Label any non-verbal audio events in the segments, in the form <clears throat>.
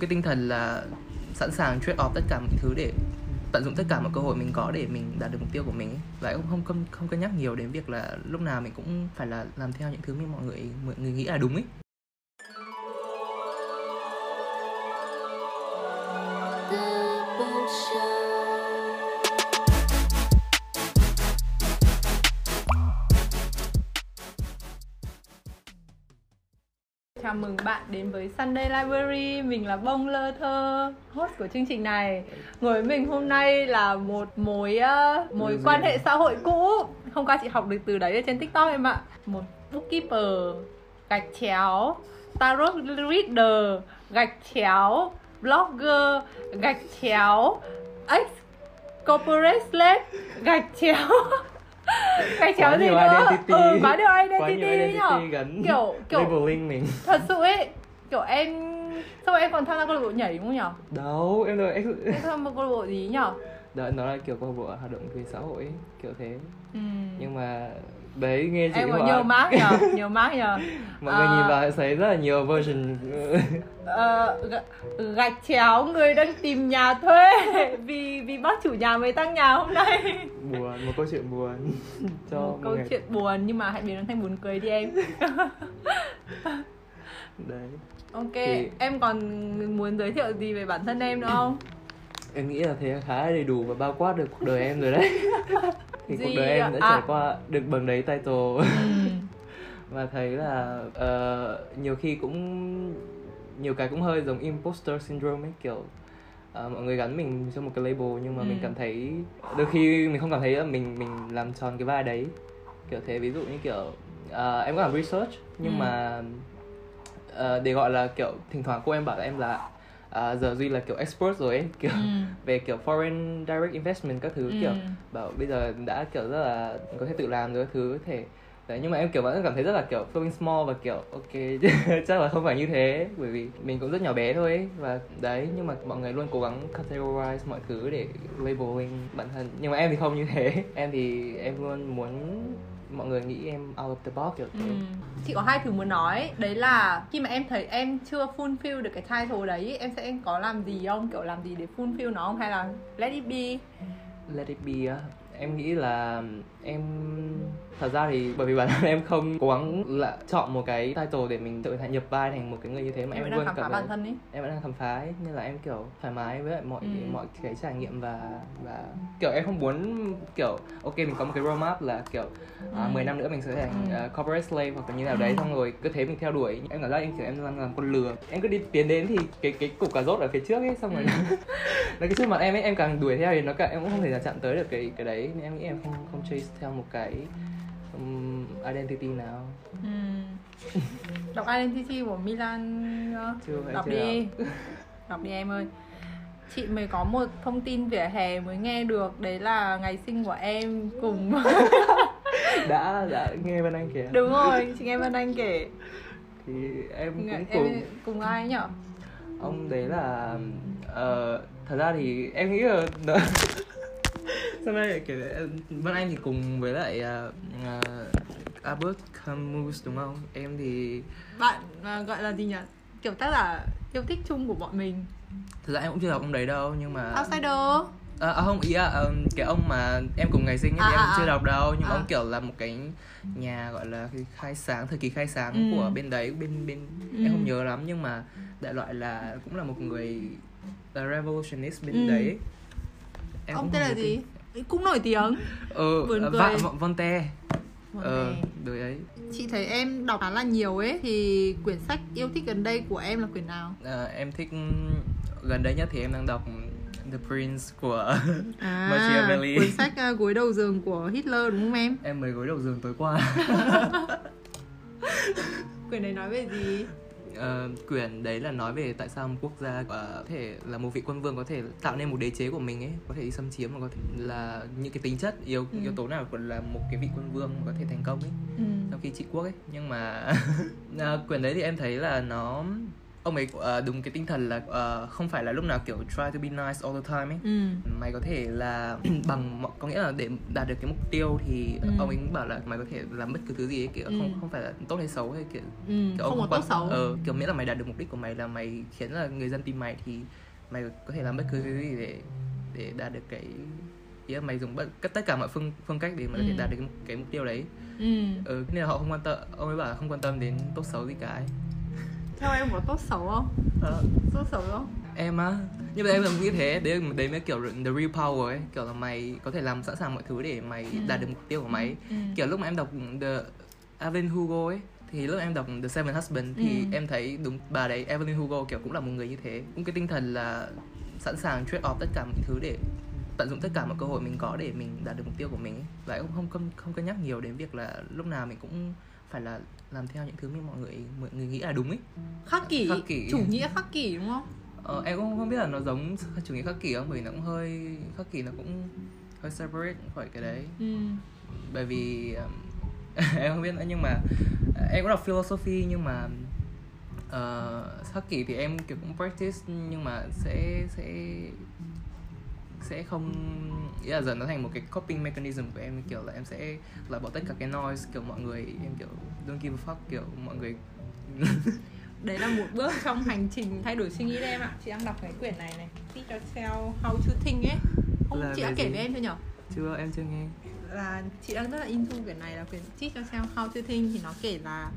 cái tinh thần là sẵn sàng trade off tất cả mọi thứ để tận dụng tất cả mọi cơ hội mình có để mình đạt được mục tiêu của mình ấy. và cũng không không không cân nhắc nhiều đến việc là lúc nào mình cũng phải là làm theo những thứ mà mọi người mọi người nghĩ là đúng ấy Chào mừng bạn đến với Sunday Library. Mình là Bông Lơ Thơ Host của chương trình này. Ngồi với mình hôm nay là một mối uh, Mối Điều quan gì? hệ xã hội cũ. Hôm qua chị học được từ đấy ở trên TikTok em ạ. Một bookkeeper Gạch chéo Tarot reader Gạch chéo Blogger Gạch chéo Ex Corporate slave Gạch chéo. Gạch chéo Quá gì nữa identity. Ừ, quá nhiều quá identity, nhiều identity nhở gắn Kiểu, kiểu labeling mình. thật sự ấy kiểu em sao em còn tham gia câu lạc bộ nhảy đúng không nhở? Đâu em đâu em em tham gia câu lạc bộ gì nhở? Đó nó là kiểu câu lạc bộ hoạt động về xã hội kiểu thế. Ừ. nhưng mà đấy nghe chị em hỏi- <laughs> nhiều mác nhở nhiều mác nhở mọi người À. nhìn vào sẽ thấy rất là nhiều version. Ờ, g- gạch chéo người đang tìm nhà thuê. <laughs> Vì vì bác chủ nhà mới tăng nhà hôm nay. Buồn một câu chuyện buồn. <laughs> Cho một câu người. chuyện buồn nhưng mà hãy biến nó thành buồn cười đi em. Đấy. Ok Thì- em còn muốn giới thiệu gì về bản thân em nữa không? Em nghĩ là thế khá là đầy đủ và bao quát được cuộc đời em rồi đấy thì cuộc đời em đã À. trải qua được bằng đấy title ừ. <laughs> và thấy là ờ, nhiều khi cũng nhiều cái cũng hơi giống imposter syndrome ấy kiểu ờ, mọi người gắn mình cho một cái label nhưng mà mình Ừ. cảm thấy đôi khi mình không cảm thấy là mình mình làm tròn cái vai đấy kiểu thế ví dụ như kiểu ờ, em có làm research nhưng Ừ. mà ờ, để gọi là kiểu thỉnh thoảng cô em bảo là em là à, giờ duy là kiểu expert rồi ấy kiểu Ừ. <laughs> về kiểu foreign direct investment các thứ Ừ. kiểu bảo bây giờ đã kiểu rất là có thể tự làm rồi các thứ có thể đấy nhưng mà em kiểu vẫn cảm thấy rất là kiểu feeling small và kiểu ok <laughs> chắc là không phải như thế bởi vì mình cũng rất nhỏ bé thôi ấy. và đấy nhưng mà mọi người luôn cố gắng categorize mọi thứ để labeling bản thân nhưng mà em thì không như thế em thì em luôn muốn mọi người nghĩ em out of the box kiểu thế Ừ. Chị có hai thứ muốn nói Đấy là khi mà em thấy em chưa fulfill được cái title đấy Em sẽ có làm gì không? Kiểu làm gì để fulfill nó không? Hay là let it be Let it be á Em nghĩ là em Thật ra thì bởi vì bản thân <laughs> em không cố gắng là chọn một cái title để mình tự nhập vai thành một cái người như thế mà Em em, vẫn đang luôn khám phá bản thân ấy em vẫn đang khám phá ấy, nên là em kiểu thoải mái với lại mọi Ừ. mọi cái trải nghiệm và và kiểu em không muốn kiểu ok mình có một cái roadmap là kiểu à, Ừ. 10 năm nữa mình sẽ thành Ừ. à, corporate slave hoặc là như nào đấy Ừ. xong rồi cứ thế mình theo đuổi em cảm giác em kiểu em đang làm con lừa em cứ đi tiến đến thì cái cái cục cà rốt ở phía trước ấy xong rồi Ừ. nó cái trước mặt em ấy em càng đuổi theo thì nó càng em cũng không thể là chạm tới được cái cái đấy nên em nghĩ em không không chase theo một cái um, identity nào. Ừ. Đọc Identity của Milan ờ, chưa Đọc chưa đi. <laughs> Đọc. Đi em ơi. Chị mới có một thông tin vỉa hè mới nghe được Đấy là ngày sinh của em cùng <laughs> đã đã nghe Vân Anh kìa. Đúng rồi, chị nghe Vân Anh kể. Thì em cũng em cùng. cùng ai nhở? ông đấy là ờ, thật ra thì em nghĩ là sao đây kể Vân Anh thì cùng với lại uh, uh, Albert Camus đúng không em thì Bạn à, gọi là gì nhỉ? Kiểu tác giả yêu thích chung của bọn mình thật ra em cũng chưa đọc ông đấy đâu nhưng mà Outsider À, à, không ý là um, cái ông mà em cùng ngày sinh ấy, À, thì em à, chưa à. đọc đâu nhưng mà À. ông kiểu là một cái nhà gọi là khai sáng thời kỳ khai sáng Ừ. của bên đấy bên bên Ừ. em không nhớ lắm nhưng mà đại loại là cũng là một người là revolutionist bên Ừ. đấy Em Ông tên là gì? Cũng nổi tiếng ừ uh, cười. Va, Voltaire Vâng ờ đời ấy Chị thấy em đọc khá là nhiều ấy Thì quyển sách yêu thích gần đây của em là quyển nào? Ờ, em thích gần đây nhất thì em đang đọc The Prince của À, <laughs> Machiavelli. cuốn sách à, gối đầu giường của Hitler đúng không em? em mới gối đầu giường tối qua <laughs> Quyển này nói về gì? Ờ, quyển đấy là nói về tại sao một quốc gia ờ, có thể là một vị quân vương có thể tạo nên một đế chế của mình ấy có thể đi xâm chiếm mà có thể là những cái tính chất yếu Ừ. yếu tố nào còn là một cái vị quân vương có thể thành công ấy Ừ. trong khi trị quốc ấy nhưng mà <laughs> à, quyển đấy thì em thấy là nó ông ấy uh, đúng cái tinh thần là uh, không phải là lúc nào kiểu try to be nice all the time ấy ừ mày có thể là <clears throat> bằng có nghĩa là để đạt được cái mục tiêu thì Ừ. ông ấy cũng bảo là mày có thể làm bất cứ thứ gì ấy kiểu Ừ. không không phải là tốt hay xấu hay kiểu ừ kiểu không có ông tốt quan- xấu ờ, kiểu miễn là mày đạt được mục đích của mày là mày khiến là người dân tin mày thì mày có thể làm bất cứ thứ gì để để đạt được cái ý là mày dùng bất tất cả mọi phương phương cách để mà có thể Ừ. đạt được cái, cái mục tiêu đấy ừ ừ, nên là họ không quan tâm ông ấy bảo là không quan tâm đến tốt xấu gì cả ấy. Theo em có tốt xấu không Ờ, tốt xấu không em á nhưng mà em là nghĩ thế đấy đấy mới kiểu the real power ấy kiểu là mày có thể làm sẵn sàng mọi thứ để mày Ừ. đạt được mục tiêu của mày ừ. kiểu lúc mà em đọc the Evelyn Hugo ấy thì lúc em đọc The Seven Husbands thì Ừ. em thấy đúng bà đấy Evelyn Hugo kiểu cũng là một người như thế cũng cái tinh thần là sẵn sàng trade off tất cả mọi thứ để tận dụng tất cả mọi cơ hội mình có để mình đạt được mục tiêu của mình ấy. và cũng không không không cân nhắc nhiều đến việc là lúc nào mình cũng phải là làm theo những thứ mà mọi người mọi người nghĩ là đúng ấy. Khắc kỷ. Khắc kỷ. chủ nghĩa khắc kỷ đúng không? Ờ, em cũng không biết là nó giống chủ nghĩa khắc kỷ không bởi vì nó cũng hơi khắc kỷ nó cũng hơi separate khỏi cái đấy. Ừ. Bởi vì <laughs> em không biết nữa nhưng mà uh, em cũng đọc philosophy nhưng mà uh, khắc kỷ thì em kiểu cũng practice nhưng mà sẽ sẽ sẽ không ý là dần nó thành một cái coping mechanism của em kiểu là em sẽ loại bỏ tất cả cái noise kiểu mọi người em kiểu don't give a fuck kiểu mọi người <laughs> đấy là một bước trong hành trình thay đổi suy nghĩ đấy em ạ. Chị đang đọc cái quyển này này. Teach Yourself How to Think ấy. Không Là chị đã kể gì? với em chưa nhở? Chưa em chưa nghe. Là chị đang rất là into quyển này là quyển Teach Yourself How to Think thì nó kể là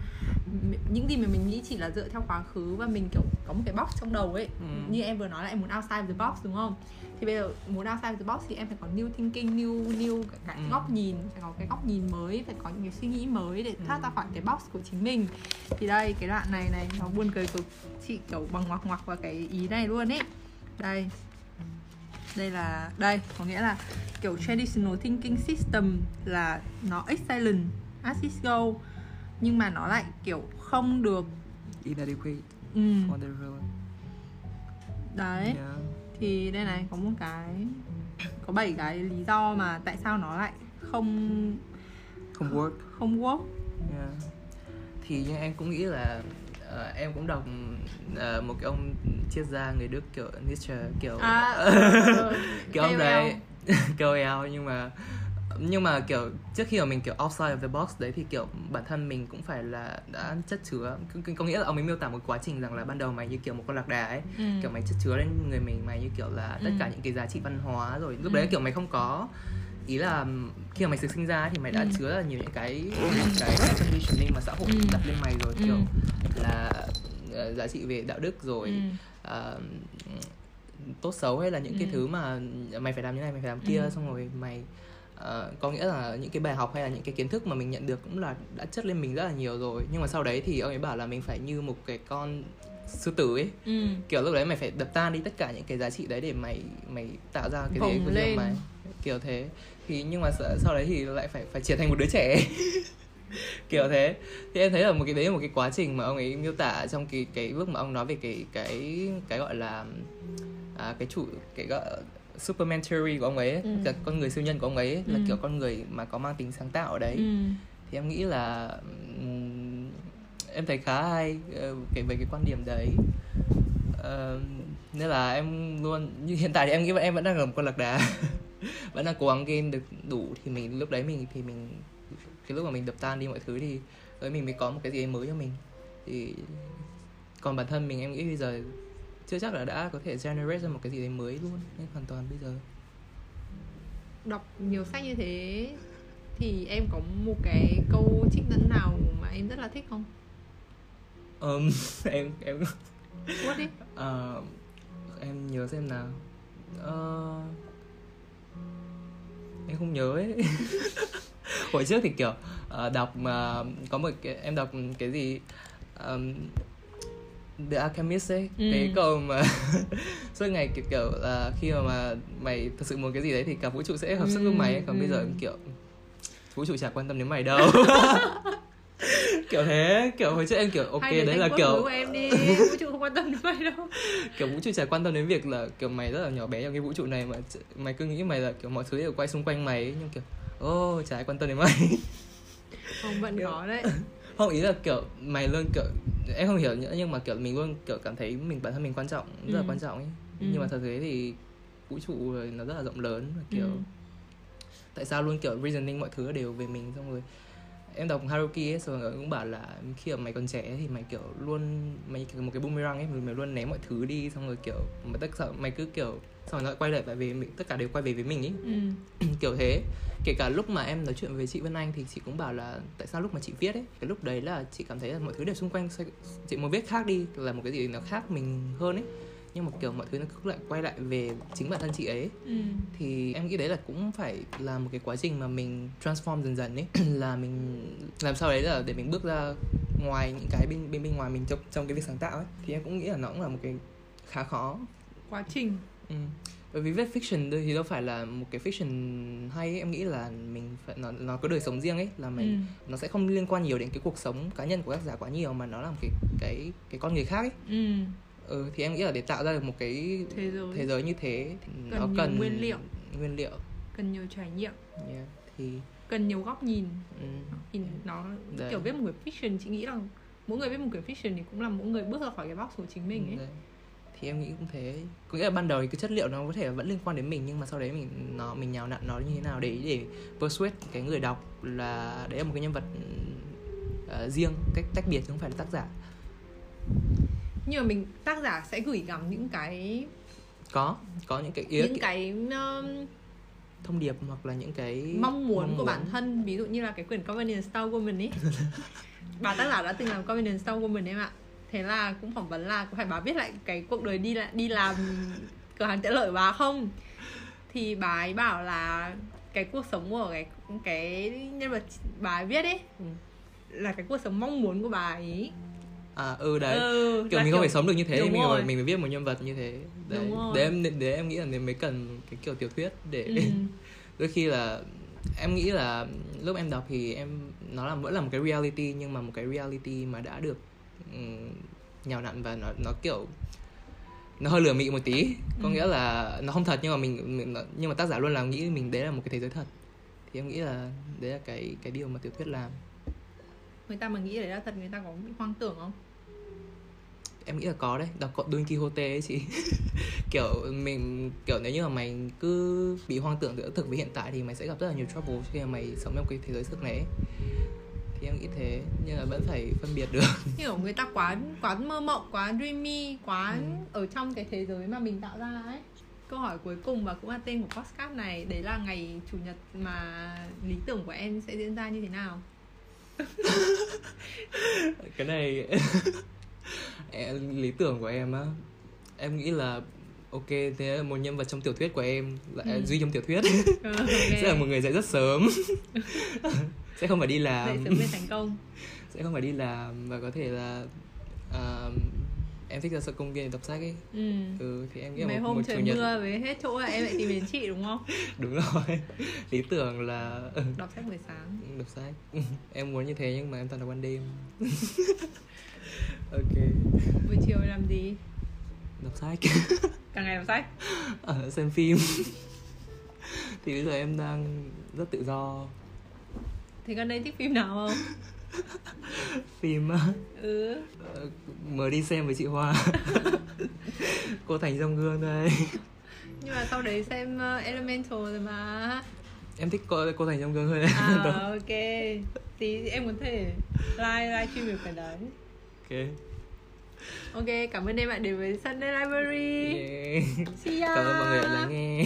những gì mà mình nghĩ chỉ là dựa theo quá khứ và mình kiểu có một cái box trong đầu ấy. Ừ. như em vừa nói là em muốn outside the box đúng không? Thì bây giờ muốn outside the box thì em phải có new thinking new new cả, cả Ừ. góc nhìn phải có cái góc nhìn mới phải có những cái suy nghĩ mới để thoát ra khỏi cái box của chính mình. Thì đây cái đoạn này này nó buồn cười cực. Chị kiểu bằng ngoặc ngoặc vào cái ý này luôn ấy. Đây. Đây là đây có nghĩa là kiểu traditional thinking system là nó excellent. As it go nhưng mà nó lại kiểu không được. Inadequate ừ, for the real đấy. Yeah. thì đây này có một cái có 7 cái lý do mà tại sao nó lại không không work. không work. Yeah. thì như em cũng nghĩ là ờ, em cũng đọc ờ, một cái ông triết gia người Đức kiểu Nietzsche kiểu à <laughs> ờ, kiểu ông đấy. <laughs> KOL nhưng mà nhưng mà kiểu trước khi mà mình kiểu outside of the box đấy thì kiểu bản thân mình cũng phải là đã chất chứa có, nghĩa là ông ấy miêu tả một quá trình rằng là ban đầu mày như kiểu một con lạc đà ấy ừ. kiểu mày chất chứa lên người mình mày như kiểu là tất Ừ. cả những cái giá trị văn hóa rồi lúc Ừ. đấy kiểu mày không có ý là khi mà mày được sinh ra thì mày đã Ừ. chứa là nhiều những cái những cái conditioning mà xã hội Ừ. đặt lên mày rồi Ừ. kiểu là ờ, giá trị về đạo đức rồi Ừ. ờ, tốt xấu hay là những cái Ừ. thứ mà mày phải làm như này mày phải làm kia Ừ. xong rồi mày ờ, có nghĩa là những cái bài học hay là những cái kiến thức mà mình nhận được cũng là đã chất lên mình rất là nhiều rồi. Nhưng mà sau đấy thì ông ấy bảo là mình phải như một cái con sư tử ấy. Ừ. kiểu lúc đấy mày phải đập tan đi tất cả những cái giá trị đấy để mày mày tạo ra cái Vồng đấy của riêng mày. Kiểu thế. Thì nhưng mà sau, sau đấy thì lại phải phải trở thành một đứa trẻ. <laughs> Kiểu thế. Thì em thấy là một cái đấy là một cái quá trình mà ông ấy miêu tả trong cái cái lúc mà ông nói về cái cái cái gọi là à, cái chủ cái gọi Superman theory của ông ấy, Ừ. con người siêu nhân của ông ấy là Ừ. kiểu con người mà có mang tính sáng tạo ở đấy Ừ. thì em nghĩ là ừm, em thấy khá hay ờ, cái về cái quan điểm đấy Ờ, nên là em luôn như hiện tại thì em nghĩ em vẫn đang là một con lạc đà <laughs> vẫn đang cố gắng gain được đủ thì mình lúc đấy mình thì mình cái lúc mà mình đập tan đi mọi thứ thì với mình mới có một cái gì mới cho mình thì còn bản thân mình em nghĩ bây giờ chưa chắc là đã có thể generate ra một cái gì đấy mới luôn nên hoàn toàn bây giờ. Đọc nhiều sách như thế thì em có một cái câu trích dẫn nào mà em rất là thích không? Ừm, <laughs> em em quất đi? <laughs> Ờ, em nhớ xem nào. Ờ, em không nhớ ấy. <laughs> Hồi trước thì kiểu ờ, đọc mà có một cái em đọc cái gì? Um, The Alchemist ấy Ừ. cái câu mà <laughs> suốt ngày kiểu, kiểu là khi mà, mà mày thực sự muốn cái gì đấy thì cả vũ trụ sẽ hợp sức Ừ, giúp mày ấy. còn bây giờ ừ. kiểu vũ trụ chả quan tâm đến mày đâu <laughs> kiểu thế kiểu hồi trước em kiểu ok Hay đấy là kiểu của em đi vũ trụ không quan tâm đến mày đâu <laughs> kiểu vũ trụ chả quan tâm đến việc là kiểu mày rất là nhỏ bé trong cái vũ trụ này mà mày cứ nghĩ mày là kiểu mọi thứ đều quay xung quanh mày ấy, nhưng kiểu ô chả ai quan tâm đến mày không vẫn có đấy không ý là kiểu mày luôn kiểu em không hiểu nữa nhưng mà kiểu mình luôn kiểu cảm thấy mình bản thân mình quan trọng rất là Ừ. quan trọng ấy Ừ. nhưng mà thật thế thì vũ trụ nó rất là rộng lớn và kiểu Ừ. tại sao luôn kiểu reasoning mọi thứ đều về mình xong rồi em đọc Haruki ấy xong rồi cũng bảo là khi mà mày còn trẻ thì mày kiểu luôn mày kiểu một cái boomerang ấy mày luôn ném mọi thứ đi xong rồi kiểu mà tất cả mày cứ kiểu xong rồi lại quay lại lại về mình tất cả đều quay về với mình ấy. Ừ. <clears throat> kiểu thế. Kể cả lúc mà em nói chuyện với chị Vân Anh thì chị cũng bảo là tại sao lúc mà chị viết ấy cái lúc đấy là chị cảm thấy là mọi thứ đều xung quanh chị muốn viết khác đi là một cái gì nó khác mình hơn ấy nhưng mà kiểu mọi thứ nó cứ lại quay lại về chính bản thân chị ấy Ừ. thì em nghĩ đấy là cũng phải là một cái quá trình mà mình transform dần dần ấy <clears throat> là mình làm sao đấy là để mình bước ra ngoài những cái bên bên bên ngoài mình trong trong cái việc sáng tạo ấy thì em cũng nghĩ là nó cũng là một cái khá khó quá trình Ừ. Bởi vì viết fiction thì đâu phải là một cái fiction hay ấy. em nghĩ là mình phải nó nó có đời sống riêng ấy là mình ừ. nó sẽ không liên quan nhiều đến cái cuộc sống cá nhân của tác giả quá nhiều mà nó là một cái cái cái con người khác ấy Ừ. ừ, thì em nghĩ là để tạo ra được một cái thế giới thế giới như thế thì Cần nó cần nguyên liệu. nguyên liệu cần nhiều trải nghiệm yeah. thì cần nhiều góc nhìn ừ, thì nó Đấy. kiểu viết một quyển fiction chị nghĩ là mỗi người viết một quyển fiction thì cũng là mỗi người bước ra khỏi cái box của chính mình ấy đấy. thì em nghĩ cũng thế có nghĩa là ban đầu thì cái chất liệu nó có thể vẫn liên quan đến mình nhưng mà sau đấy mình nó mình nhào nặn nó như thế nào để để persuade cái người đọc là đấy là một cái nhân vật uh, riêng cách tách biệt chứ không phải là tác giả nhưng mà mình tác giả sẽ gửi gắm những cái có có những cái ý những cái um, thông điệp hoặc là những cái mong muốn của bản thân. Ví dụ như là cái quyển Covenant Star Woman ấy. <laughs> Bà tác giả đã từng làm Covenant Star Woman em ạ. Thế là cũng phỏng vấn là có phải bà viết lại cái cuộc đời đi lại đi làm cửa hàng tiện lợi bà không? Thì bà ấy bảo là cái cuộc sống của cái cái nhân vật bà ấy viết ấy Ừ. là cái cuộc sống mong muốn của bà ấy à ừ đấy. Ừ, kiểu là mình không phải sống được như thế đúng mình rồi. phải, mình phải viết một nhân vật như thế. Đấy. để em để em nghĩ là nếu mới cần cái kiểu tiểu thuyết để ừ. <laughs> đôi khi là em nghĩ là lúc em đọc thì em nó là vẫn là một cái reality nhưng mà một cái reality mà đã được um, nhào nặn và nó nó kiểu nó hơi lừa mị một tí. Có Ừ. nghĩa là nó không thật nhưng mà mình, mình nhưng mà tác giả luôn làm nghĩ mình đấy là một cái thế giới thật. Thì em nghĩ là đấy là cái cái điều mà tiểu thuyết làm người ta mà nghĩ đấy là thật người ta có bị hoang tưởng không? Em nghĩ là có đấy. Đọc cậu Don Quixote ấy chị. <laughs> Kiểu mình kiểu nếu như mà mày cứ bị hoang tưởng giữa thực với hiện tại thì mày sẽ gặp rất là nhiều trouble khi mà mày sống trong cái thế giới sức này ấy. thì em nghĩ thế nhưng mà vẫn phải phân biệt được. <laughs> Kiểu người ta quá quá mơ mộng quá dreamy quá Ừ. ở trong cái thế giới mà mình tạo ra ấy. Câu hỏi cuối cùng và cũng là tên của podcast này đấy là ngày chủ nhật mà lý tưởng của em sẽ diễn ra như thế nào <laughs> cái này <laughs> em, lý tưởng của em á em nghĩ là ok thế là một nhân vật trong tiểu thuyết của em là Ừ. duy trong tiểu thuyết. <laughs> Ừ, sẽ là một người dậy rất sớm. Sẽ không phải đi dậy làm sớm để thành công. Sẽ không phải đi làm và có thể là em thích ra sợ công viên để đọc sách ấy ừ. ừ thì em nghĩ mấy một, hôm một trời chủ nhật. mưa với hết chỗ là em lại tìm đến chị đúng không? <laughs> Đúng rồi. Lý tưởng là ừ, đọc sách buổi sáng. Đọc sách. <laughs> Em muốn như thế nhưng mà em toàn đọc ban đêm. <laughs> Ok. Buổi chiều làm gì? Đọc sách. Cả ngày đọc sách? Ở xem phim. Thì bây giờ em đang rất tự do. Thế gần đây thích phim nào không <laughs> phim ừ. Ờ, mới đi xem với chị Hoa. <laughs> Cô Thành trong gương đây. Nhưng mà sau đấy xem uh, Elemental rồi mà. Em thích cô, cô Thành trong gương hơn. À <laughs> ok. Thì em có thể live live stream được cái đấy. Ok. Ok cảm ơn em đã đến với Sunday Library. Yeah. see ya. Cảm ơn mọi người đã lắng nghe